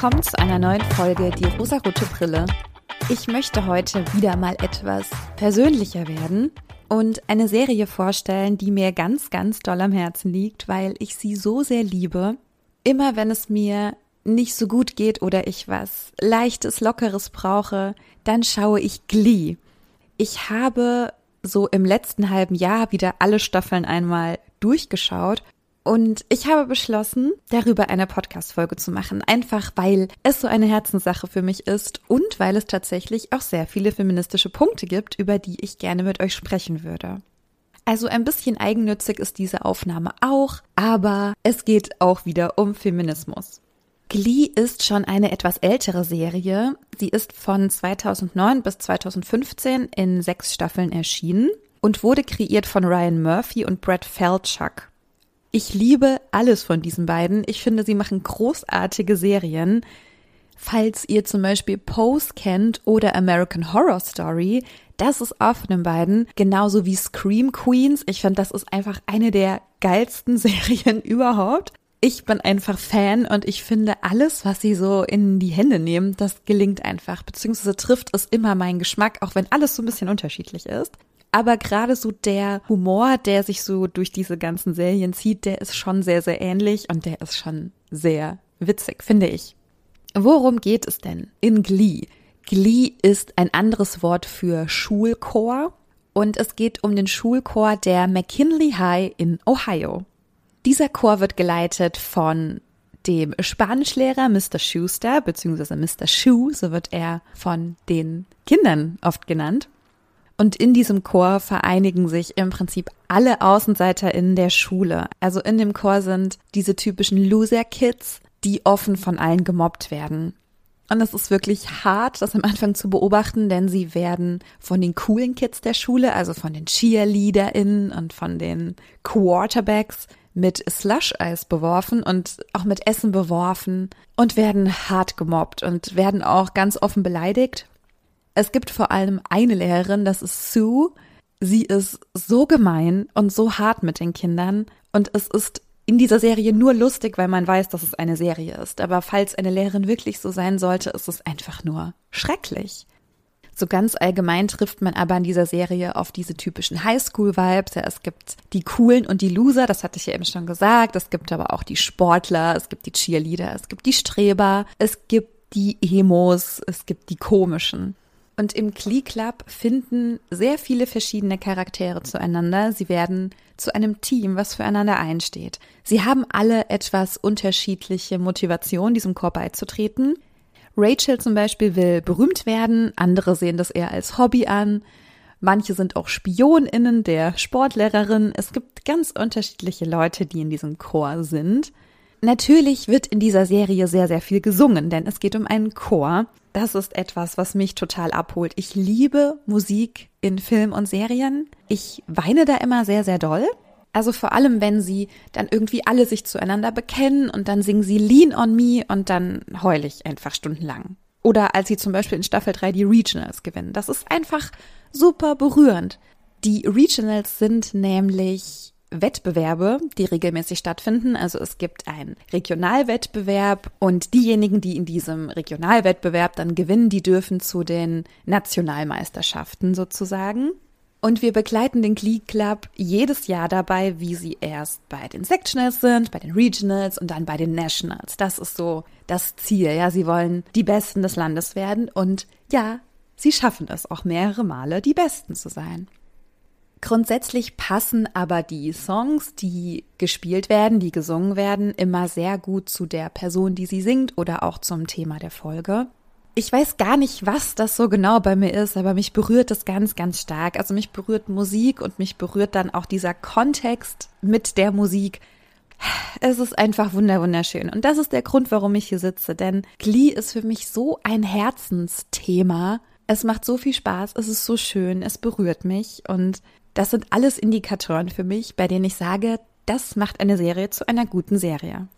willkommen zu einer neuen Folge Die rosarote Brille. Ich möchte heute wieder mal etwas persönlicher werden und eine Serie vorstellen, die mir ganz, ganz doll am Herzen liegt, weil ich sie so sehr liebe. Immer wenn es mir nicht so gut geht oder ich was leichtes, lockeres brauche, dann schaue ich Glee. Ich habe so im letzten halben Jahr wieder alle Staffeln einmal durchgeschaut und ich habe beschlossen, darüber eine Podcast-Folge zu machen. Einfach weil es so eine Herzenssache für mich ist und weil es tatsächlich auch sehr viele feministische Punkte gibt, über die ich gerne mit euch sprechen würde. Also ein bisschen eigennützig ist diese Aufnahme auch, aber es geht auch wieder um Feminismus. Glee ist schon eine etwas ältere Serie. Sie ist von 2009 bis 2015 in sechs Staffeln erschienen und wurde kreiert von Ryan Murphy und Brett Feldchuck. Ich liebe alles von diesen beiden. Ich finde, sie machen großartige Serien. Falls ihr zum Beispiel Pose kennt oder American Horror Story, das ist auch von den beiden. Genauso wie Scream Queens. Ich finde, das ist einfach eine der geilsten Serien überhaupt. Ich bin einfach Fan und ich finde alles, was sie so in die Hände nehmen, das gelingt einfach, beziehungsweise trifft es immer meinen Geschmack, auch wenn alles so ein bisschen unterschiedlich ist. Aber gerade so der Humor, der sich so durch diese ganzen Serien zieht, der ist schon sehr, sehr ähnlich und der ist schon sehr witzig, finde ich. Worum geht es denn in Glee? Glee ist ein anderes Wort für Schulchor und es geht um den Schulchor der McKinley High in Ohio. Dieser Chor wird geleitet von dem Spanischlehrer Mr. Schuster, beziehungsweise Mr. Schuh, so wird er von den Kindern oft genannt. Und in diesem Chor vereinigen sich im Prinzip alle AußenseiterInnen der Schule. Also in dem Chor sind diese typischen Loser-Kids, die offen von allen gemobbt werden. Und es ist wirklich hart, das am Anfang zu beobachten, denn sie werden von den coolen Kids der Schule, also von den CheerleaderInnen und von den Quarterbacks mit Slush-Eis beworfen und auch mit Essen beworfen und werden hart gemobbt und werden auch ganz offen beleidigt es gibt vor allem eine Lehrerin, das ist Sue. Sie ist so gemein und so hart mit den Kindern und es ist in dieser Serie nur lustig, weil man weiß, dass es eine Serie ist. Aber falls eine Lehrerin wirklich so sein sollte, ist es einfach nur schrecklich. So ganz allgemein trifft man aber in dieser Serie auf diese typischen Highschool-Vibes. Ja, es gibt die Coolen und die Loser, das hatte ich ja eben schon gesagt. Es gibt aber auch die Sportler, es gibt die Cheerleader, es gibt die Streber, es gibt die Emos, es gibt die komischen. Und im Klee Club finden sehr viele verschiedene Charaktere zueinander. Sie werden zu einem Team, was füreinander einsteht. Sie haben alle etwas unterschiedliche Motivation, diesem Chor beizutreten. Rachel zum Beispiel will berühmt werden, andere sehen das eher als Hobby an. Manche sind auch SpionInnen der Sportlehrerin. Es gibt ganz unterschiedliche Leute, die in diesem Chor sind. Natürlich wird in dieser Serie sehr, sehr viel gesungen, denn es geht um einen Chor. Das ist etwas, was mich total abholt. Ich liebe Musik in Film und Serien. Ich weine da immer sehr, sehr doll. Also vor allem, wenn sie dann irgendwie alle sich zueinander bekennen und dann singen sie Lean on Me und dann heule ich einfach stundenlang. Oder als sie zum Beispiel in Staffel 3 die Regionals gewinnen. Das ist einfach super berührend. Die Regionals sind nämlich Wettbewerbe, die regelmäßig stattfinden. Also es gibt einen Regionalwettbewerb und diejenigen, die in diesem Regionalwettbewerb dann gewinnen, die dürfen zu den Nationalmeisterschaften sozusagen. Und wir begleiten den Glee Club jedes Jahr dabei, wie sie erst bei den Sectionals sind, bei den Regionals und dann bei den Nationals. Das ist so das Ziel. Ja, sie wollen die Besten des Landes werden und ja, sie schaffen es auch mehrere Male, die Besten zu sein. Grundsätzlich passen aber die Songs, die gespielt werden, die gesungen werden, immer sehr gut zu der Person, die sie singt oder auch zum Thema der Folge. Ich weiß gar nicht, was das so genau bei mir ist, aber mich berührt das ganz, ganz stark. Also mich berührt Musik und mich berührt dann auch dieser Kontext mit der Musik. Es ist einfach wunderschön. Und das ist der Grund, warum ich hier sitze. Denn Glee ist für mich so ein Herzensthema. Es macht so viel Spaß. Es ist so schön. Es berührt mich. Und das sind alles Indikatoren für mich, bei denen ich sage, das macht eine Serie zu einer guten Serie.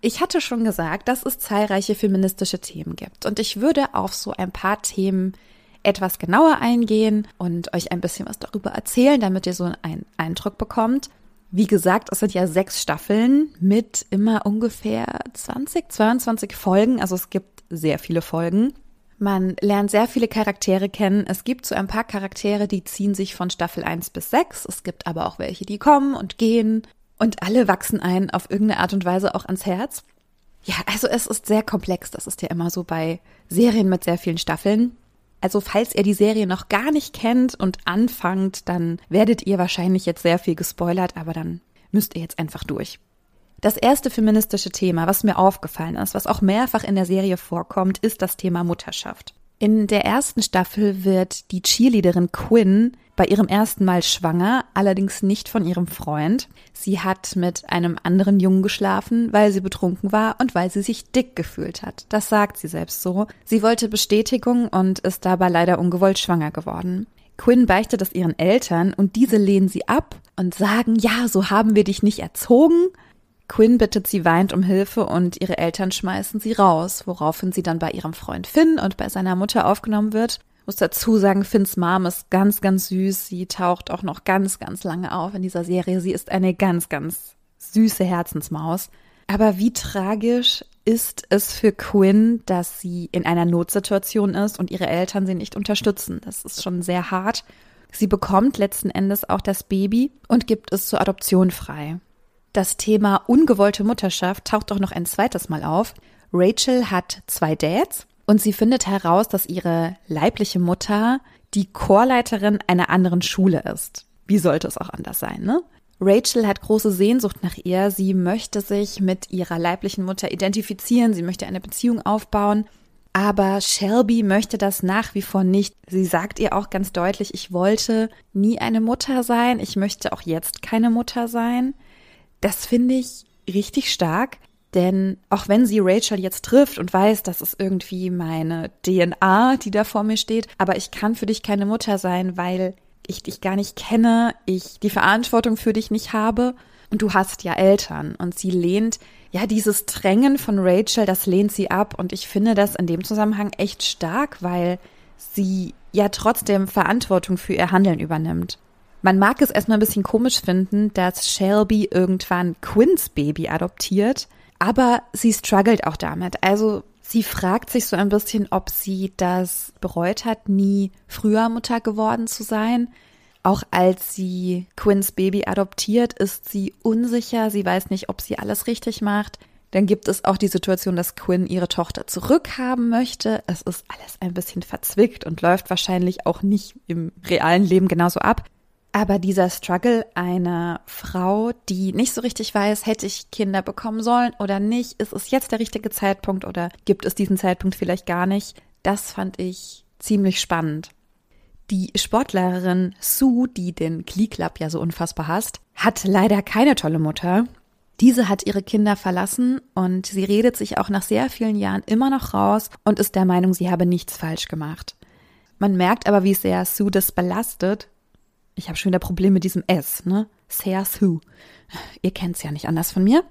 Ich hatte schon gesagt, dass es zahlreiche feministische Themen gibt und ich würde auf so ein paar Themen etwas genauer eingehen und euch ein bisschen was darüber erzählen, damit ihr so einen Eindruck bekommt. Wie gesagt, es sind ja sechs Staffeln mit immer ungefähr 20, 22 Folgen. Also es gibt sehr viele Folgen. Man lernt sehr viele Charaktere kennen. Es gibt so ein paar Charaktere, die ziehen sich von Staffel 1 bis 6. Es gibt aber auch welche, die kommen und gehen. Und alle wachsen einen auf irgendeine Art und Weise auch ans Herz. Ja, also es ist sehr komplex. Das ist ja immer so bei Serien mit sehr vielen Staffeln. Also falls ihr die Serie noch gar nicht kennt und anfangt, dann werdet ihr wahrscheinlich jetzt sehr viel gespoilert, aber dann müsst ihr jetzt einfach durch. Das erste feministische Thema, was mir aufgefallen ist, was auch mehrfach in der Serie vorkommt, ist das Thema Mutterschaft. In der ersten Staffel wird die Cheerleaderin Quinn bei ihrem ersten Mal schwanger, allerdings nicht von ihrem Freund. Sie hat mit einem anderen Jungen geschlafen, weil sie betrunken war und weil sie sich dick gefühlt hat. Das sagt sie selbst so. Sie wollte Bestätigung und ist dabei leider ungewollt schwanger geworden. Quinn beichtet es ihren Eltern und diese lehnen sie ab und sagen, ja, so haben wir dich nicht erzogen. Quinn bittet sie weint um Hilfe und ihre Eltern schmeißen sie raus, woraufhin sie dann bei ihrem Freund Finn und bei seiner Mutter aufgenommen wird muss dazu sagen, Finns Mom ist ganz, ganz süß. Sie taucht auch noch ganz, ganz lange auf in dieser Serie. Sie ist eine ganz, ganz süße Herzensmaus. Aber wie tragisch ist es für Quinn, dass sie in einer Notsituation ist und ihre Eltern sie nicht unterstützen. Das ist schon sehr hart. Sie bekommt letzten Endes auch das Baby und gibt es zur Adoption frei. Das Thema ungewollte Mutterschaft taucht auch noch ein zweites Mal auf. Rachel hat zwei Dads und sie findet heraus, dass ihre leibliche Mutter die Chorleiterin einer anderen Schule ist. Wie sollte es auch anders sein, ne? Rachel hat große Sehnsucht nach ihr. Sie möchte sich mit ihrer leiblichen Mutter identifizieren. Sie möchte eine Beziehung aufbauen. Aber Shelby möchte das nach wie vor nicht. Sie sagt ihr auch ganz deutlich, ich wollte nie eine Mutter sein. Ich möchte auch jetzt keine Mutter sein. Das finde ich richtig stark. Denn auch wenn sie Rachel jetzt trifft und weiß, das ist irgendwie meine DNA, die da vor mir steht, aber ich kann für dich keine Mutter sein, weil ich dich gar nicht kenne, ich die Verantwortung für dich nicht habe und du hast ja Eltern. Und sie lehnt, ja, dieses Drängen von Rachel, das lehnt sie ab. Und ich finde das in dem Zusammenhang echt stark, weil sie ja trotzdem Verantwortung für ihr Handeln übernimmt. Man mag es erstmal ein bisschen komisch finden, dass Shelby irgendwann Quins Baby adoptiert aber sie struggelt auch damit. Also sie fragt sich so ein bisschen, ob sie das bereut hat, nie früher Mutter geworden zu sein. Auch als sie Quins Baby adoptiert, ist sie unsicher. Sie weiß nicht, ob sie alles richtig macht. Dann gibt es auch die Situation, dass Quinn ihre Tochter zurückhaben möchte. Es ist alles ein bisschen verzwickt und läuft wahrscheinlich auch nicht im realen Leben genauso ab. Aber dieser Struggle einer Frau, die nicht so richtig weiß, hätte ich Kinder bekommen sollen oder nicht, ist es jetzt der richtige Zeitpunkt oder gibt es diesen Zeitpunkt vielleicht gar nicht, das fand ich ziemlich spannend. Die Sportlerin Sue, die den Glee Club ja so unfassbar hasst, hat leider keine tolle Mutter. Diese hat ihre Kinder verlassen und sie redet sich auch nach sehr vielen Jahren immer noch raus und ist der Meinung, sie habe nichts falsch gemacht. Man merkt aber, wie sehr Sue das belastet ich habe schon wieder Probleme mit diesem S, ne? Sears Who. Ihr kennt's ja nicht anders von mir.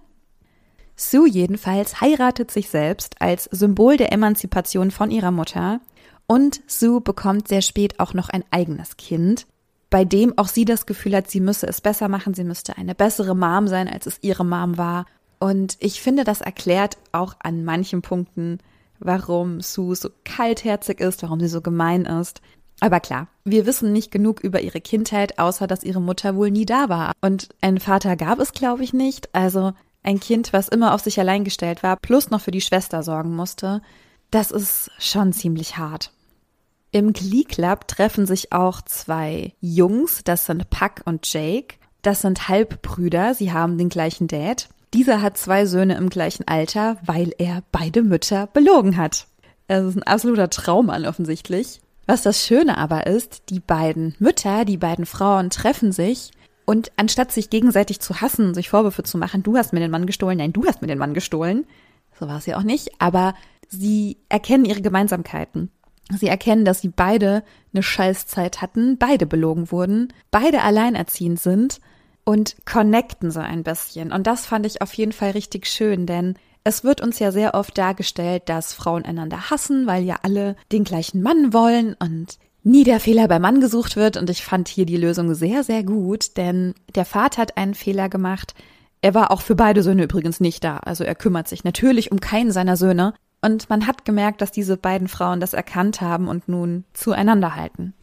Sue jedenfalls heiratet sich selbst als Symbol der Emanzipation von ihrer Mutter und Sue bekommt sehr spät auch noch ein eigenes Kind, bei dem auch sie das Gefühl hat, sie müsse es besser machen, sie müsste eine bessere Mom sein, als es ihre Mom war. Und ich finde, das erklärt auch an manchen Punkten, warum Sue so kaltherzig ist, warum sie so gemein ist. Aber klar, wir wissen nicht genug über ihre Kindheit, außer dass ihre Mutter wohl nie da war. Und einen Vater gab es, glaube ich, nicht. Also ein Kind, was immer auf sich allein gestellt war, plus noch für die Schwester sorgen musste, das ist schon ziemlich hart. Im Glee Club treffen sich auch zwei Jungs, das sind Puck und Jake. Das sind Halbbrüder, sie haben den gleichen Dad. Dieser hat zwei Söhne im gleichen Alter, weil er beide Mütter belogen hat. Es ist ein absoluter Traummann offensichtlich. Was das Schöne aber ist, die beiden Mütter, die beiden Frauen treffen sich und anstatt sich gegenseitig zu hassen, sich Vorwürfe zu machen, du hast mir den Mann gestohlen, nein, du hast mir den Mann gestohlen, so war es ja auch nicht, aber sie erkennen ihre Gemeinsamkeiten. Sie erkennen, dass sie beide eine Scheißzeit hatten, beide belogen wurden, beide alleinerziehend sind und connecten so ein bisschen. Und das fand ich auf jeden Fall richtig schön, denn es wird uns ja sehr oft dargestellt, dass Frauen einander hassen, weil ja alle den gleichen Mann wollen und nie der Fehler beim Mann gesucht wird und ich fand hier die Lösung sehr, sehr gut, denn der Vater hat einen Fehler gemacht. Er war auch für beide Söhne übrigens nicht da, also er kümmert sich natürlich um keinen seiner Söhne und man hat gemerkt, dass diese beiden Frauen das erkannt haben und nun zueinander halten.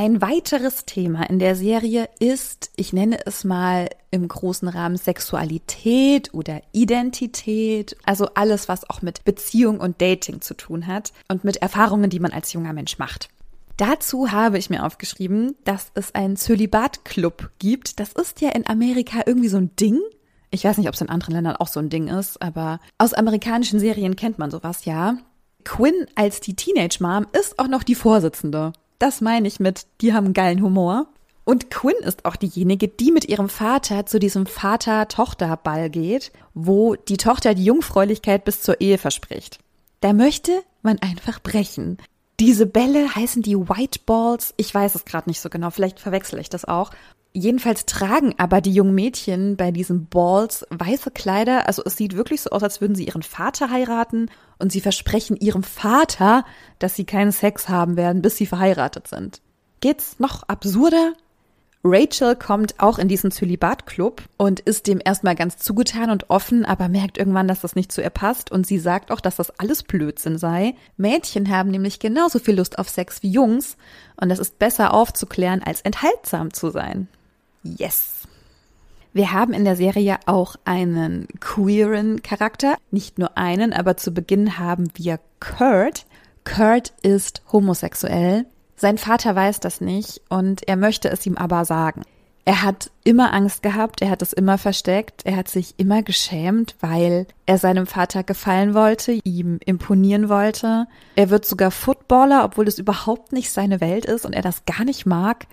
Ein weiteres Thema in der Serie ist, ich nenne es mal im großen Rahmen Sexualität oder Identität, also alles, was auch mit Beziehung und Dating zu tun hat und mit Erfahrungen, die man als junger Mensch macht. Dazu habe ich mir aufgeschrieben, dass es einen Zölibat-Club gibt. Das ist ja in Amerika irgendwie so ein Ding. Ich weiß nicht, ob es in anderen Ländern auch so ein Ding ist, aber aus amerikanischen Serien kennt man sowas ja. Quinn als die Teenage Mom ist auch noch die Vorsitzende. Das meine ich mit, die haben geilen Humor. Und Quinn ist auch diejenige, die mit ihrem Vater zu diesem Vater-Tochter-Ball geht, wo die Tochter die Jungfräulichkeit bis zur Ehe verspricht. Da möchte man einfach brechen. Diese Bälle heißen die White Balls. Ich weiß es gerade nicht so genau. Vielleicht verwechsel ich das auch. Jedenfalls tragen aber die jungen Mädchen bei diesen Balls weiße Kleider. Also es sieht wirklich so aus, als würden sie ihren Vater heiraten und sie versprechen ihrem Vater, dass sie keinen Sex haben werden, bis sie verheiratet sind. Geht's noch absurder? Rachel kommt auch in diesen Zölibat-Club und ist dem erstmal ganz zugetan und offen, aber merkt irgendwann, dass das nicht zu ihr passt und sie sagt auch, dass das alles Blödsinn sei. Mädchen haben nämlich genauso viel Lust auf Sex wie Jungs und es ist besser aufzuklären, als enthaltsam zu sein. Yes. Wir haben in der Serie auch einen queeren Charakter. Nicht nur einen, aber zu Beginn haben wir Kurt. Kurt ist homosexuell. Sein Vater weiß das nicht und er möchte es ihm aber sagen. Er hat immer Angst gehabt, er hat es immer versteckt, er hat sich immer geschämt, weil er seinem Vater gefallen wollte, ihm imponieren wollte. Er wird sogar Footballer, obwohl es überhaupt nicht seine Welt ist und er das gar nicht mag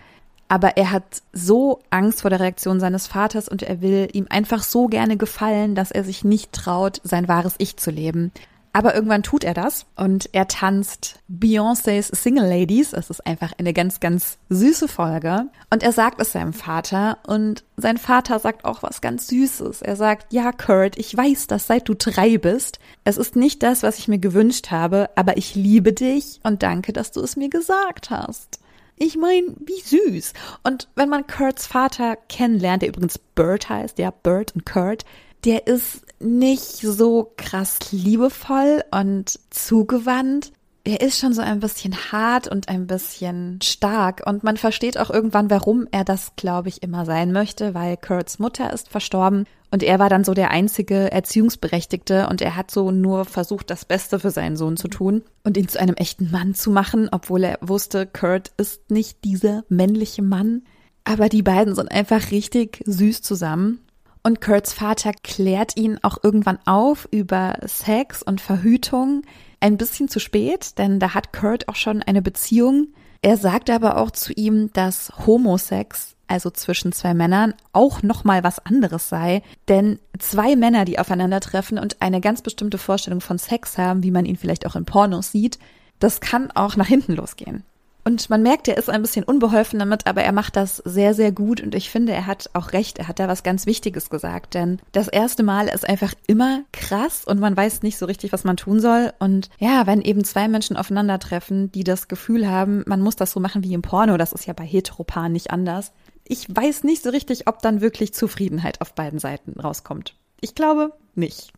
aber er hat so Angst vor der Reaktion seines Vaters und er will ihm einfach so gerne gefallen, dass er sich nicht traut, sein wahres Ich zu leben. Aber irgendwann tut er das und er tanzt Beyoncé's Single Ladies. Es ist einfach eine ganz, ganz süße Folge. Und er sagt es seinem Vater und sein Vater sagt auch was ganz Süßes. Er sagt, ja, Kurt, ich weiß das, seit du drei bist. Es ist nicht das, was ich mir gewünscht habe, aber ich liebe dich und danke, dass du es mir gesagt hast. Ich meine, wie süß. Und wenn man Kurts Vater kennenlernt, der übrigens Bert heißt, ja, Bert und Kurt, der ist nicht so krass liebevoll und zugewandt. Er ist schon so ein bisschen hart und ein bisschen stark und man versteht auch irgendwann, warum er das, glaube ich, immer sein möchte, weil Kurts Mutter ist verstorben und er war dann so der einzige Erziehungsberechtigte und er hat so nur versucht, das Beste für seinen Sohn zu tun und ihn zu einem echten Mann zu machen, obwohl er wusste, Kurt ist nicht dieser männliche Mann. Aber die beiden sind einfach richtig süß zusammen. Und Kurts Vater klärt ihn auch irgendwann auf über Sex und Verhütung. Ein bisschen zu spät, denn da hat Kurt auch schon eine Beziehung. Er sagt aber auch zu ihm, dass Homosex also zwischen zwei Männern, auch nochmal was anderes sei. Denn zwei Männer, die aufeinandertreffen und eine ganz bestimmte Vorstellung von Sex haben, wie man ihn vielleicht auch in Pornos sieht, das kann auch nach hinten losgehen. Und man merkt, er ist ein bisschen unbeholfen damit, aber er macht das sehr, sehr gut und ich finde, er hat auch recht. Er hat da was ganz Wichtiges gesagt, denn das erste Mal ist einfach immer krass und man weiß nicht so richtig, was man tun soll. Und ja, wenn eben zwei Menschen aufeinandertreffen, die das Gefühl haben, man muss das so machen wie im Porno, das ist ja bei Heteroparen nicht anders, ich weiß nicht so richtig, ob dann wirklich Zufriedenheit auf beiden Seiten rauskommt. Ich glaube nicht.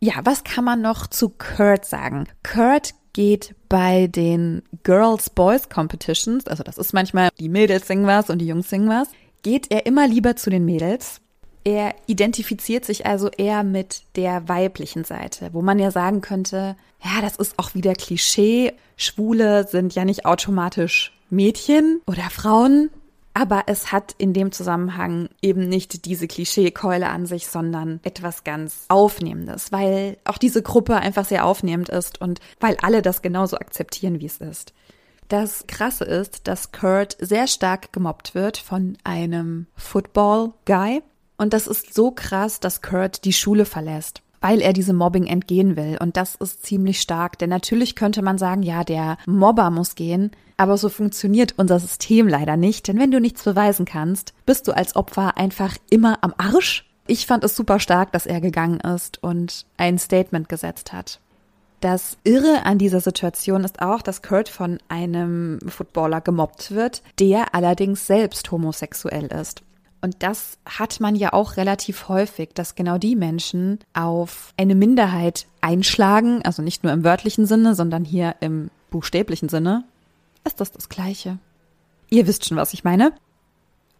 Ja, was kann man noch zu Kurt sagen? Kurt geht bei den Girls Boys Competitions, also das ist manchmal die Mädels singen was und die Jungs singen was, geht er immer lieber zu den Mädels. Er identifiziert sich also eher mit der weiblichen Seite, wo man ja sagen könnte, ja, das ist auch wieder Klischee. Schwule sind ja nicht automatisch Mädchen oder Frauen. Aber es hat in dem Zusammenhang eben nicht diese Klischeekeule an sich, sondern etwas ganz Aufnehmendes, weil auch diese Gruppe einfach sehr aufnehmend ist und weil alle das genauso akzeptieren, wie es ist. Das Krasse ist, dass Kurt sehr stark gemobbt wird von einem Football-Guy. Und das ist so krass, dass Kurt die Schule verlässt weil er diesem Mobbing entgehen will. Und das ist ziemlich stark, denn natürlich könnte man sagen, ja, der Mobber muss gehen, aber so funktioniert unser System leider nicht, denn wenn du nichts beweisen kannst, bist du als Opfer einfach immer am Arsch. Ich fand es super stark, dass er gegangen ist und ein Statement gesetzt hat. Das Irre an dieser Situation ist auch, dass Kurt von einem Footballer gemobbt wird, der allerdings selbst homosexuell ist. Und das hat man ja auch relativ häufig, dass genau die Menschen auf eine Minderheit einschlagen, also nicht nur im wörtlichen Sinne, sondern hier im buchstäblichen Sinne. Ist das das Gleiche? Ihr wisst schon, was ich meine.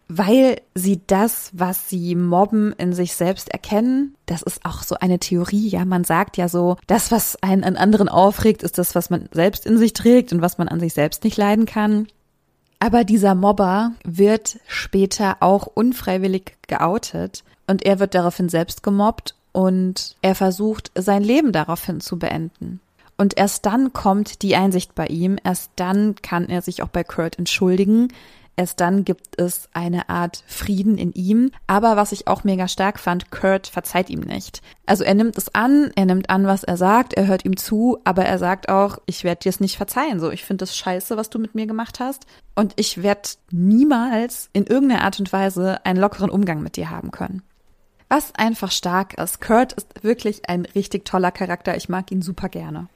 Weil sie das, was sie mobben, in sich selbst erkennen. Das ist auch so eine Theorie. Ja, man sagt ja so, das, was einen an anderen aufregt, ist das, was man selbst in sich trägt und was man an sich selbst nicht leiden kann. Aber dieser Mobber wird später auch unfreiwillig geoutet und er wird daraufhin selbst gemobbt und er versucht, sein Leben daraufhin zu beenden. Und erst dann kommt die Einsicht bei ihm, erst dann kann er sich auch bei Kurt entschuldigen, Erst dann gibt es eine Art Frieden in ihm. Aber was ich auch mega stark fand, Kurt verzeiht ihm nicht. Also er nimmt es an, er nimmt an, was er sagt, er hört ihm zu, aber er sagt auch, ich werde dir es nicht verzeihen. So, ich finde es scheiße, was du mit mir gemacht hast. Und ich werde niemals in irgendeiner Art und Weise einen lockeren Umgang mit dir haben können. Was einfach stark ist. Kurt ist wirklich ein richtig toller Charakter. Ich mag ihn super gerne.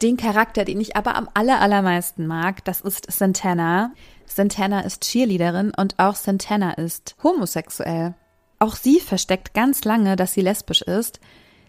Den Charakter, den ich aber am aller, allermeisten mag, das ist Santana. Santana ist Cheerleaderin und auch Santana ist homosexuell. Auch sie versteckt ganz lange, dass sie lesbisch ist.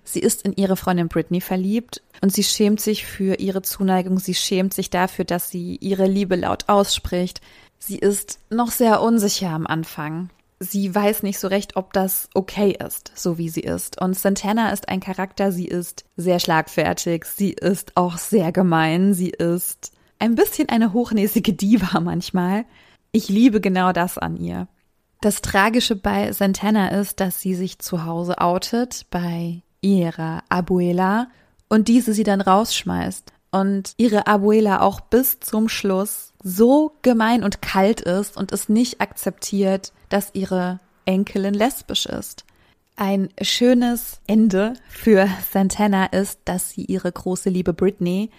Sie ist in ihre Freundin Britney verliebt und sie schämt sich für ihre Zuneigung. Sie schämt sich dafür, dass sie ihre Liebe laut ausspricht. Sie ist noch sehr unsicher am Anfang sie weiß nicht so recht, ob das okay ist, so wie sie ist. Und Santana ist ein Charakter, sie ist sehr schlagfertig, sie ist auch sehr gemein, sie ist ein bisschen eine hochnäsige Diva manchmal. Ich liebe genau das an ihr. Das Tragische bei Santana ist, dass sie sich zu Hause outet bei ihrer Abuela und diese sie dann rausschmeißt und ihre Abuela auch bis zum Schluss so gemein und kalt ist und es nicht akzeptiert, dass ihre Enkelin lesbisch ist. Ein schönes Ende für Santana ist, dass sie ihre große Liebe Britney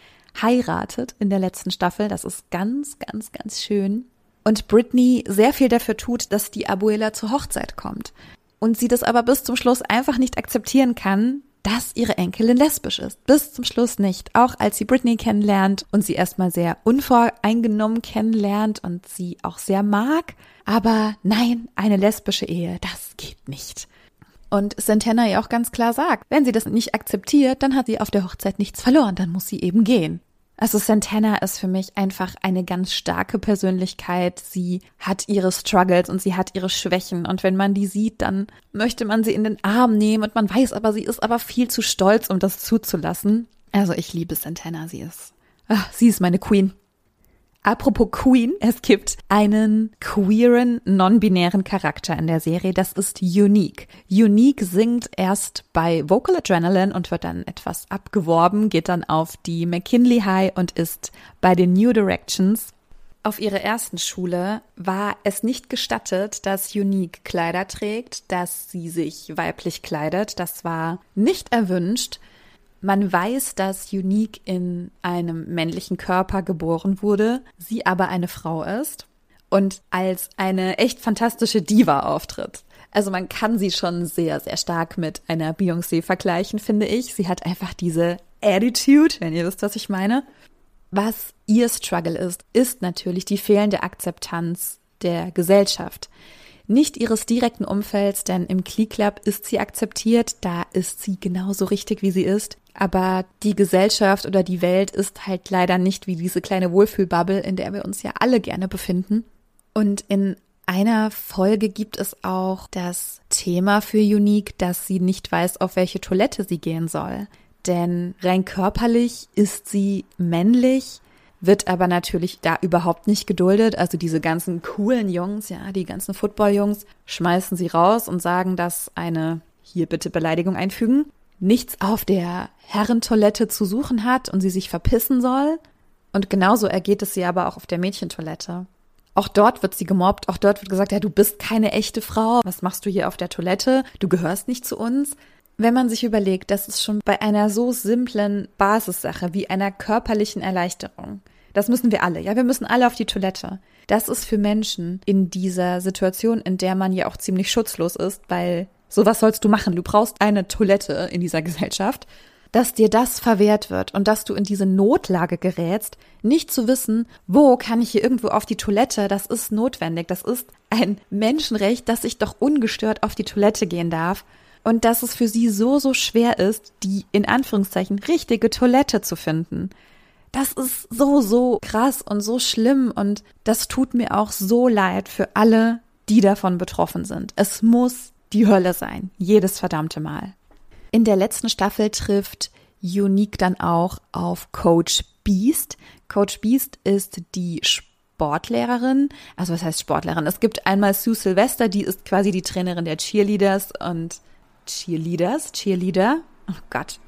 heiratet in der letzten Staffel. Das ist ganz, ganz, ganz schön. Und Britney sehr viel dafür tut, dass die Abuela zur Hochzeit kommt. Und sie das aber bis zum Schluss einfach nicht akzeptieren kann, dass ihre Enkelin lesbisch ist. Bis zum Schluss nicht. Auch als sie Britney kennenlernt und sie erstmal sehr unvoreingenommen kennenlernt und sie auch sehr mag. Aber nein, eine lesbische Ehe, das geht nicht. Und Santana ja auch ganz klar sagt, wenn sie das nicht akzeptiert, dann hat sie auf der Hochzeit nichts verloren, dann muss sie eben gehen. Also Santana ist für mich einfach eine ganz starke Persönlichkeit. Sie hat ihre Struggles und sie hat ihre Schwächen. Und wenn man die sieht, dann möchte man sie in den Arm nehmen und man weiß aber, sie ist aber viel zu stolz, um das zuzulassen. Also ich liebe Santana, sie ist, ach, sie ist meine Queen. Apropos Queen, es gibt einen queeren, non-binären Charakter in der Serie, das ist Unique. Unique singt erst bei Vocal Adrenaline und wird dann etwas abgeworben, geht dann auf die McKinley High und ist bei den New Directions. Auf ihrer ersten Schule war es nicht gestattet, dass Unique Kleider trägt, dass sie sich weiblich kleidet. Das war nicht erwünscht. Man weiß, dass Unique in einem männlichen Körper geboren wurde, sie aber eine Frau ist und als eine echt fantastische Diva auftritt. Also man kann sie schon sehr, sehr stark mit einer Beyoncé vergleichen, finde ich. Sie hat einfach diese Attitude, wenn ihr wisst, was ich meine. Was ihr Struggle ist, ist natürlich die fehlende Akzeptanz der Gesellschaft nicht ihres direkten Umfelds, denn im Klee Club ist sie akzeptiert, da ist sie genauso richtig, wie sie ist. Aber die Gesellschaft oder die Welt ist halt leider nicht wie diese kleine Wohlfühlbubble, in der wir uns ja alle gerne befinden. Und in einer Folge gibt es auch das Thema für Unique, dass sie nicht weiß, auf welche Toilette sie gehen soll. Denn rein körperlich ist sie männlich, wird aber natürlich da überhaupt nicht geduldet. Also diese ganzen coolen Jungs, ja, die ganzen Football-Jungs schmeißen sie raus und sagen, dass eine hier bitte Beleidigung einfügen, nichts auf der Herrentoilette zu suchen hat und sie sich verpissen soll. Und genauso ergeht es sie aber auch auf der Mädchentoilette. Auch dort wird sie gemobbt, auch dort wird gesagt, ja, du bist keine echte Frau, was machst du hier auf der Toilette, du gehörst nicht zu uns. Wenn man sich überlegt, dass es schon bei einer so simplen Basissache wie einer körperlichen Erleichterung, das müssen wir alle, ja, wir müssen alle auf die Toilette. Das ist für Menschen in dieser Situation, in der man ja auch ziemlich schutzlos ist, weil sowas sollst du machen. Du brauchst eine Toilette in dieser Gesellschaft. dass dir das verwehrt wird und dass du in diese Notlage gerätst, nicht zu wissen, wo kann ich hier irgendwo auf die Toilette, das ist notwendig, das ist ein Menschenrecht, dass ich doch ungestört auf die Toilette gehen darf und dass es für sie so, so schwer ist, die in Anführungszeichen richtige Toilette zu finden. Das ist so, so krass und so schlimm und das tut mir auch so leid für alle, die davon betroffen sind. Es muss die Hölle sein, jedes verdammte Mal. In der letzten Staffel trifft Unique dann auch auf Coach Beast. Coach Beast ist die Sportlehrerin. Also was heißt Sportlehrerin? Es gibt einmal Sue Sylvester, die ist quasi die Trainerin der Cheerleaders und Cheerleaders, Cheerleader. Oh Gott,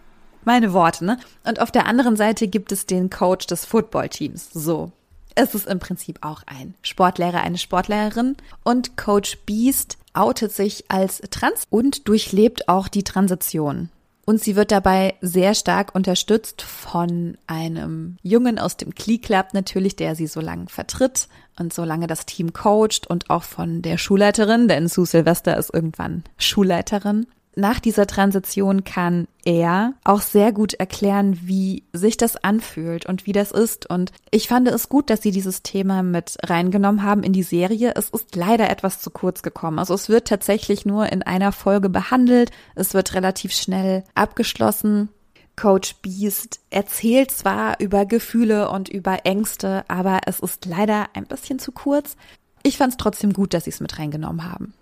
meine Worte, ne? Und auf der anderen Seite gibt es den Coach des Footballteams. So. Es ist im Prinzip auch ein Sportlehrer, eine Sportlehrerin. Und Coach Beast outet sich als trans und durchlebt auch die Transition. Und sie wird dabei sehr stark unterstützt von einem Jungen aus dem Klee Club natürlich, der sie so lange vertritt und so lange das Team coacht und auch von der Schulleiterin, denn Sue Sylvester ist irgendwann Schulleiterin nach dieser Transition kann er auch sehr gut erklären, wie sich das anfühlt und wie das ist. Und ich fand es gut, dass sie dieses Thema mit reingenommen haben in die Serie. Es ist leider etwas zu kurz gekommen. Also es wird tatsächlich nur in einer Folge behandelt. Es wird relativ schnell abgeschlossen. Coach Beast erzählt zwar über Gefühle und über Ängste, aber es ist leider ein bisschen zu kurz. Ich fand es trotzdem gut, dass sie es mit reingenommen haben.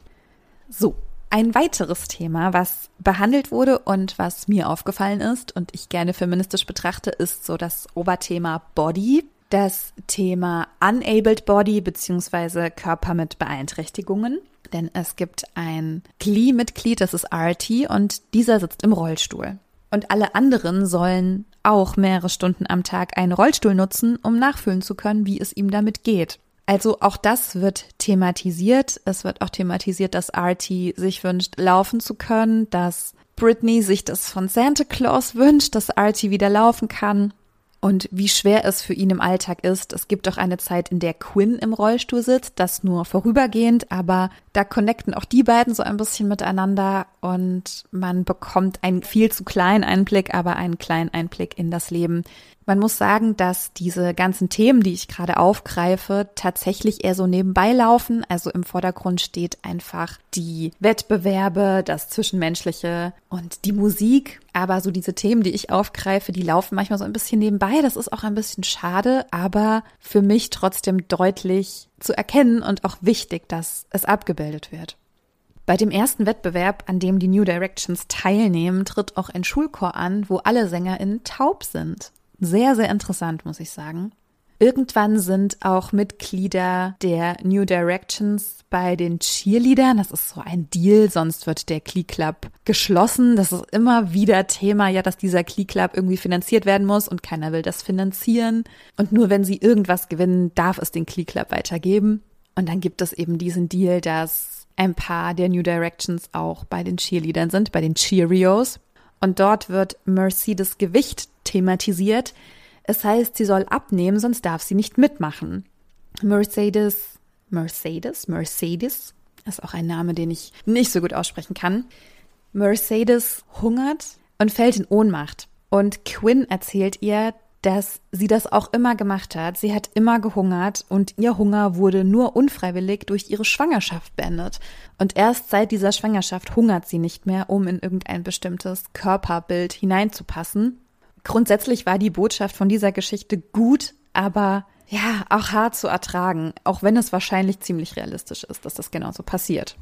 So, ein weiteres Thema, was behandelt wurde und was mir aufgefallen ist und ich gerne feministisch betrachte, ist so das Oberthema Body, das Thema Unabled Body beziehungsweise Körper mit Beeinträchtigungen. Denn es gibt ein CLI-Mitglied, das ist RT, und dieser sitzt im Rollstuhl. Und alle anderen sollen auch mehrere Stunden am Tag einen Rollstuhl nutzen, um nachfühlen zu können, wie es ihm damit geht. Also auch das wird thematisiert. Es wird auch thematisiert, dass Artie sich wünscht, laufen zu können, dass Britney sich das von Santa Claus wünscht, dass Artie wieder laufen kann und wie schwer es für ihn im Alltag ist. Es gibt auch eine Zeit, in der Quinn im Rollstuhl sitzt, das nur vorübergehend, aber da connecten auch die beiden so ein bisschen miteinander und man bekommt einen viel zu kleinen Einblick, aber einen kleinen Einblick in das Leben man muss sagen, dass diese ganzen Themen, die ich gerade aufgreife, tatsächlich eher so nebenbei laufen. Also im Vordergrund steht einfach die Wettbewerbe, das Zwischenmenschliche und die Musik. Aber so diese Themen, die ich aufgreife, die laufen manchmal so ein bisschen nebenbei. Das ist auch ein bisschen schade, aber für mich trotzdem deutlich zu erkennen und auch wichtig, dass es abgebildet wird. Bei dem ersten Wettbewerb, an dem die New Directions teilnehmen, tritt auch ein Schulchor an, wo alle SängerInnen taub sind. Sehr, sehr interessant, muss ich sagen. Irgendwann sind auch Mitglieder der New Directions bei den Cheerleadern. Das ist so ein Deal, sonst wird der Klee Club geschlossen. Das ist immer wieder Thema, ja, dass dieser Klee Club irgendwie finanziert werden muss und keiner will das finanzieren. Und nur wenn sie irgendwas gewinnen, darf es den Klee Club weitergeben. Und dann gibt es eben diesen Deal, dass ein paar der New Directions auch bei den Cheerleadern sind, bei den Cheerios. Und dort wird Mercedes Gewicht thematisiert. Es heißt, sie soll abnehmen, sonst darf sie nicht mitmachen. Mercedes, Mercedes, Mercedes ist auch ein Name, den ich nicht so gut aussprechen kann. Mercedes hungert und fällt in Ohnmacht. Und Quinn erzählt ihr, dass sie das auch immer gemacht hat. Sie hat immer gehungert und ihr Hunger wurde nur unfreiwillig durch ihre Schwangerschaft beendet. Und erst seit dieser Schwangerschaft hungert sie nicht mehr, um in irgendein bestimmtes Körperbild hineinzupassen. Grundsätzlich war die Botschaft von dieser Geschichte gut, aber ja, auch hart zu ertragen, auch wenn es wahrscheinlich ziemlich realistisch ist, dass das genauso passiert.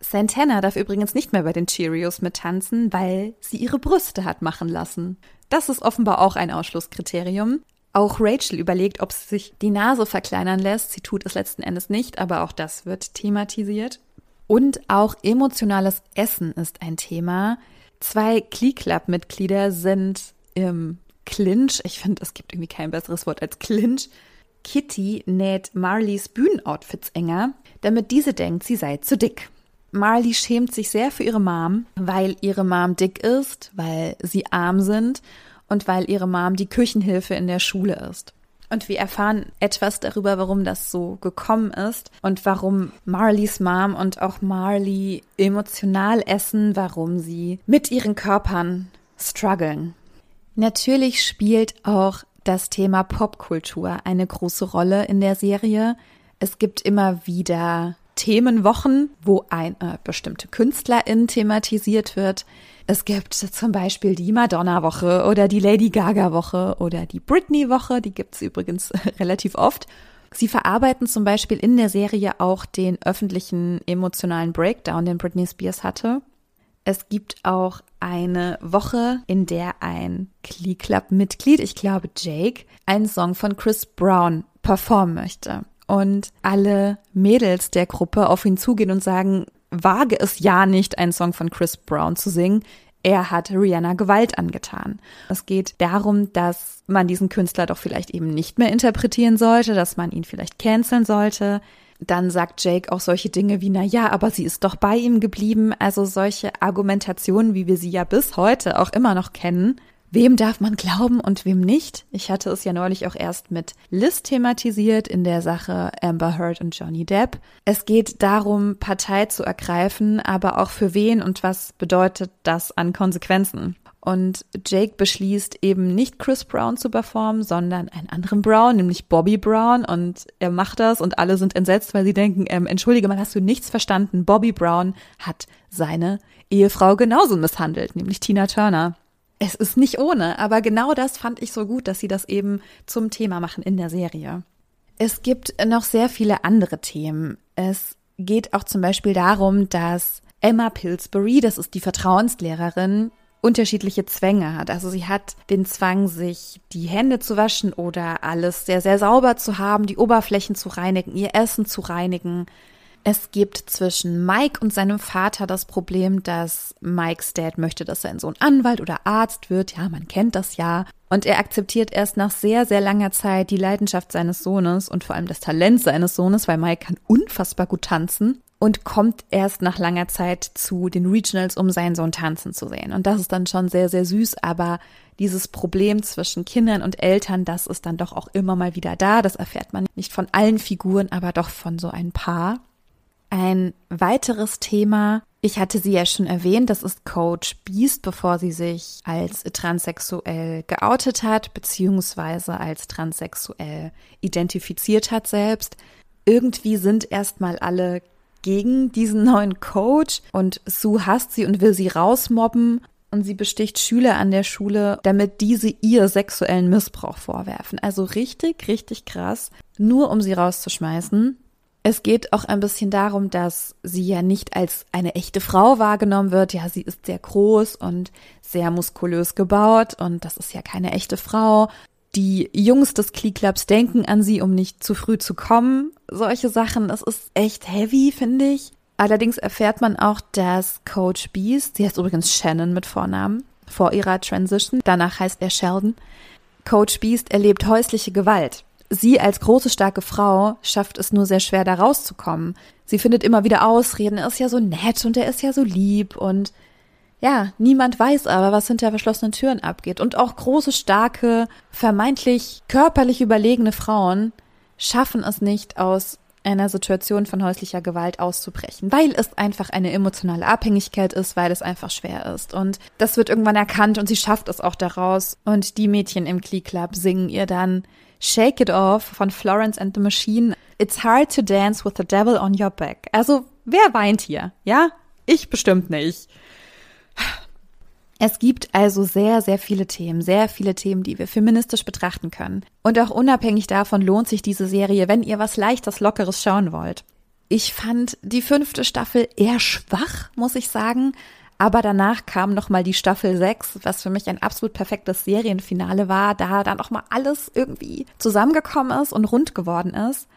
Santana darf übrigens nicht mehr bei den Cheerios mittanzen, weil sie ihre Brüste hat machen lassen. Das ist offenbar auch ein Ausschlusskriterium. Auch Rachel überlegt, ob sie sich die Nase verkleinern lässt. Sie tut es letzten Endes nicht, aber auch das wird thematisiert. Und auch emotionales Essen ist ein Thema. Zwei Klee Club Mitglieder sind im Clinch. Ich finde, es gibt irgendwie kein besseres Wort als Clinch. Kitty näht Marleys Bühnenoutfits enger, damit diese denkt, sie sei zu dick. Marley schämt sich sehr für ihre Mom, weil ihre Mom dick ist, weil sie arm sind und weil ihre Mom die Küchenhilfe in der Schule ist. Und wir erfahren etwas darüber, warum das so gekommen ist und warum Marleys Mom und auch Marley emotional essen, warum sie mit ihren Körpern strugglen. Natürlich spielt auch das Thema Popkultur eine große Rolle in der Serie. Es gibt immer wieder Themenwochen, wo eine bestimmte Künstlerin thematisiert wird. Es gibt zum Beispiel die Madonna-Woche oder die Lady Gaga-Woche oder die Britney-Woche, die gibt's übrigens relativ oft. Sie verarbeiten zum Beispiel in der Serie auch den öffentlichen emotionalen Breakdown, den Britney Spears hatte. Es gibt auch eine Woche, in der ein Glee Club Mitglied, ich glaube Jake, einen Song von Chris Brown performen möchte. Und alle Mädels der Gruppe auf ihn zugehen und sagen, wage es ja nicht, einen Song von Chris Brown zu singen. Er hat Rihanna Gewalt angetan. Es geht darum, dass man diesen Künstler doch vielleicht eben nicht mehr interpretieren sollte, dass man ihn vielleicht canceln sollte. Dann sagt Jake auch solche Dinge wie, na ja, aber sie ist doch bei ihm geblieben. Also solche Argumentationen, wie wir sie ja bis heute auch immer noch kennen. Wem darf man glauben und wem nicht? Ich hatte es ja neulich auch erst mit Liz thematisiert in der Sache Amber Heard und Johnny Depp. Es geht darum, Partei zu ergreifen, aber auch für wen und was bedeutet das an Konsequenzen. Und Jake beschließt eben nicht Chris Brown zu performen, sondern einen anderen Brown, nämlich Bobby Brown. Und er macht das und alle sind entsetzt, weil sie denken, ähm, entschuldige mal, hast du nichts verstanden? Bobby Brown hat seine Ehefrau genauso misshandelt, nämlich Tina Turner. Es ist nicht ohne, aber genau das fand ich so gut, dass sie das eben zum Thema machen in der Serie. Es gibt noch sehr viele andere Themen. Es geht auch zum Beispiel darum, dass Emma Pillsbury, das ist die Vertrauenslehrerin, unterschiedliche Zwänge hat. Also sie hat den Zwang, sich die Hände zu waschen oder alles sehr, sehr sauber zu haben, die Oberflächen zu reinigen, ihr Essen zu reinigen. Es gibt zwischen Mike und seinem Vater das Problem, dass Mikes Dad möchte, dass sein Sohn Anwalt oder Arzt wird. Ja, man kennt das ja. Und er akzeptiert erst nach sehr, sehr langer Zeit die Leidenschaft seines Sohnes und vor allem das Talent seines Sohnes, weil Mike kann unfassbar gut tanzen und kommt erst nach langer Zeit zu den Regionals, um seinen Sohn tanzen zu sehen. Und das ist dann schon sehr, sehr süß, aber dieses Problem zwischen Kindern und Eltern, das ist dann doch auch immer mal wieder da. Das erfährt man nicht von allen Figuren, aber doch von so ein paar. Ein weiteres Thema, ich hatte sie ja schon erwähnt, das ist Coach Beast, bevor sie sich als transsexuell geoutet hat, beziehungsweise als transsexuell identifiziert hat selbst. Irgendwie sind erstmal alle gegen diesen neuen Coach und Sue hasst sie und will sie rausmobben und sie besticht Schüler an der Schule, damit diese ihr sexuellen Missbrauch vorwerfen. Also richtig, richtig krass, nur um sie rauszuschmeißen. Es geht auch ein bisschen darum, dass sie ja nicht als eine echte Frau wahrgenommen wird. Ja, sie ist sehr groß und sehr muskulös gebaut und das ist ja keine echte Frau. Die Jungs des Klee Clubs denken an sie, um nicht zu früh zu kommen. Solche Sachen, das ist echt heavy, finde ich. Allerdings erfährt man auch, dass Coach Beast, sie heißt übrigens Shannon mit Vornamen, vor ihrer Transition, danach heißt er Sheldon, Coach Beast erlebt häusliche Gewalt sie als große, starke Frau schafft es nur sehr schwer, da rauszukommen. Sie findet immer wieder Ausreden, er ist ja so nett und er ist ja so lieb und ja, niemand weiß aber, was hinter verschlossenen Türen abgeht. Und auch große, starke, vermeintlich körperlich überlegene Frauen schaffen es nicht, aus einer Situation von häuslicher Gewalt auszubrechen, weil es einfach eine emotionale Abhängigkeit ist, weil es einfach schwer ist. Und das wird irgendwann erkannt und sie schafft es auch daraus. Und die Mädchen im Klee Club singen ihr dann Shake It Off von Florence and the Machine. It's hard to dance with the devil on your back. Also, wer weint hier? Ja? Ich bestimmt nicht. Es gibt also sehr, sehr viele Themen, sehr viele Themen, die wir feministisch betrachten können. Und auch unabhängig davon lohnt sich diese Serie, wenn ihr was leichtes, lockeres schauen wollt. Ich fand die fünfte Staffel eher schwach, muss ich sagen. Aber danach kam noch mal die Staffel 6, was für mich ein absolut perfektes Serienfinale war, da dann auch mal alles irgendwie zusammengekommen ist und rund geworden ist.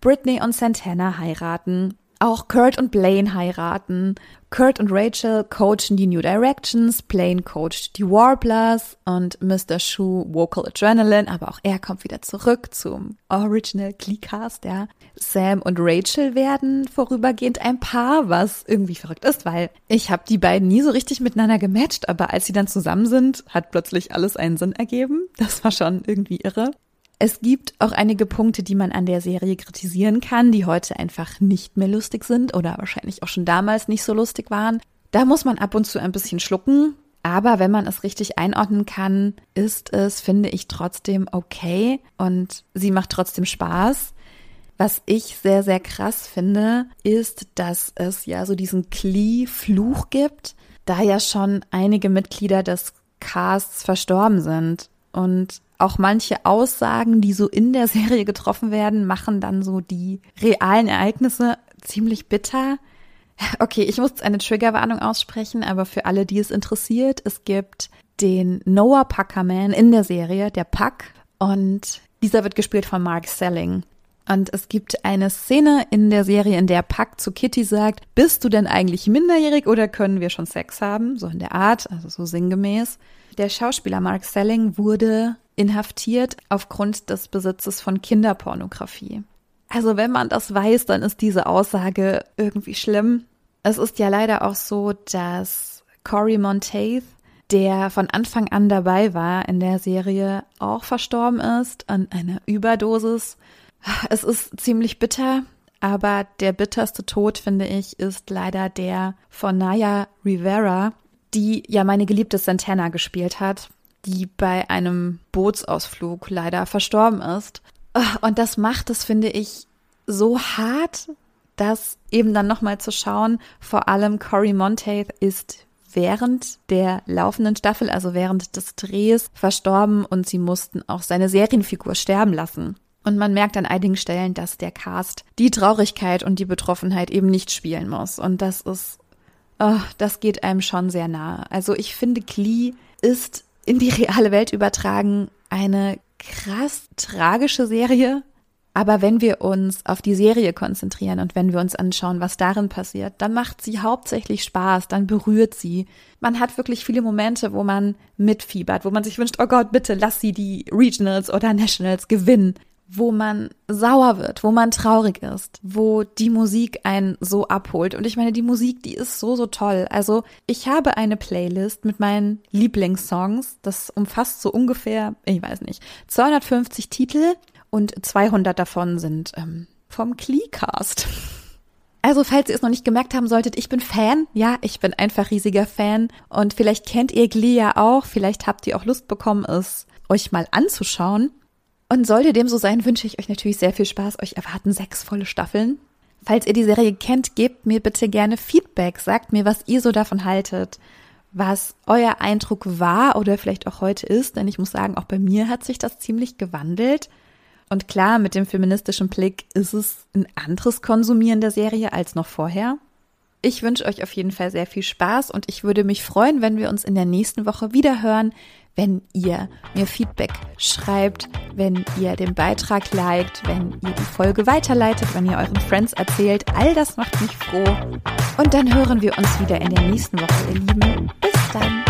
Britney und Santana heiraten, auch Kurt und Blaine heiraten. Kurt und Rachel coachen die New Directions, Blaine coacht die Warblers und Mr. Shu Vocal Adrenaline, aber auch er kommt wieder zurück zum Original Glee-Cast, ja. Sam und Rachel werden vorübergehend ein Paar, was irgendwie verrückt ist, weil ich habe die beiden nie so richtig miteinander gematcht, aber als sie dann zusammen sind, hat plötzlich alles einen Sinn ergeben. Das war schon irgendwie irre. Es gibt auch einige Punkte, die man an der Serie kritisieren kann, die heute einfach nicht mehr lustig sind oder wahrscheinlich auch schon damals nicht so lustig waren. Da muss man ab und zu ein bisschen schlucken, Aber wenn man es richtig einordnen kann, ist es, finde ich, trotzdem okay und sie macht trotzdem Spaß. Was ich sehr, sehr krass finde, ist, dass es ja so diesen Klee-Fluch gibt, da ja schon einige Mitglieder des Casts verstorben sind. Und auch manche Aussagen, die so in der Serie getroffen werden, machen dann so die realen Ereignisse ziemlich bitter. Okay, ich muss eine Triggerwarnung aussprechen, aber für alle, die es interessiert, es gibt den Noah Puckerman in der Serie, der Puck, und dieser wird gespielt von Mark Selling. Und es gibt eine Szene in der Serie, in der Puck zu Kitty sagt, bist du denn eigentlich minderjährig oder können wir schon Sex haben? So in der Art, also so sinngemäß. Der Schauspieler Mark Selling wurde inhaftiert aufgrund des Besitzes von Kinderpornografie. Also wenn man das weiß, dann ist diese Aussage irgendwie schlimm. Es ist ja leider auch so, dass Corey Monteith, der von Anfang an dabei war in der Serie, auch verstorben ist an einer Überdosis. Es ist ziemlich bitter, aber der bitterste Tod, finde ich, ist leider der von Naya Rivera, die ja meine geliebte Santana gespielt hat, die bei einem Bootsausflug leider verstorben ist. Und das macht es, finde ich, so hart, dass eben dann nochmal zu schauen, vor allem Cory Monteith ist während der laufenden Staffel, also während des Drehs, verstorben und sie mussten auch seine Serienfigur sterben lassen. Und man merkt an einigen Stellen, dass der Cast die Traurigkeit und die Betroffenheit eben nicht spielen muss. Und das ist, oh, das geht einem schon sehr nahe. Also ich finde, Glee ist in die reale Welt übertragen eine krass tragische Serie. Aber wenn wir uns auf die Serie konzentrieren und wenn wir uns anschauen, was darin passiert, dann macht sie hauptsächlich Spaß, dann berührt sie. Man hat wirklich viele Momente, wo man mitfiebert, wo man sich wünscht, oh Gott, bitte lass sie die Regionals oder Nationals gewinnen wo man sauer wird, wo man traurig ist, wo die Musik einen so abholt. Und ich meine, die Musik, die ist so, so toll. Also ich habe eine Playlist mit meinen Lieblingssongs. Das umfasst so ungefähr, ich weiß nicht, 250 Titel und 200 davon sind ähm, vom Kleecast. Also, falls ihr es noch nicht gemerkt haben solltet, ich bin Fan. Ja, ich bin einfach riesiger Fan. Und vielleicht kennt ihr Glee ja auch. Vielleicht habt ihr auch Lust bekommen, es euch mal anzuschauen. Und sollte dem so sein, wünsche ich euch natürlich sehr viel Spaß. Euch erwarten sechs volle Staffeln. Falls ihr die Serie kennt, gebt mir bitte gerne Feedback. Sagt mir, was ihr so davon haltet, was euer Eindruck war oder vielleicht auch heute ist. Denn ich muss sagen, auch bei mir hat sich das ziemlich gewandelt. Und klar, mit dem feministischen Blick ist es ein anderes Konsumieren der Serie als noch vorher. Ich wünsche euch auf jeden Fall sehr viel Spaß und ich würde mich freuen, wenn wir uns in der nächsten Woche wieder hören, wenn ihr mir Feedback schreibt, wenn ihr den Beitrag liked, wenn ihr die Folge weiterleitet, wenn ihr euren Friends erzählt. All das macht mich froh. Und dann hören wir uns wieder in der nächsten Woche, ihr Lieben. Bis dann.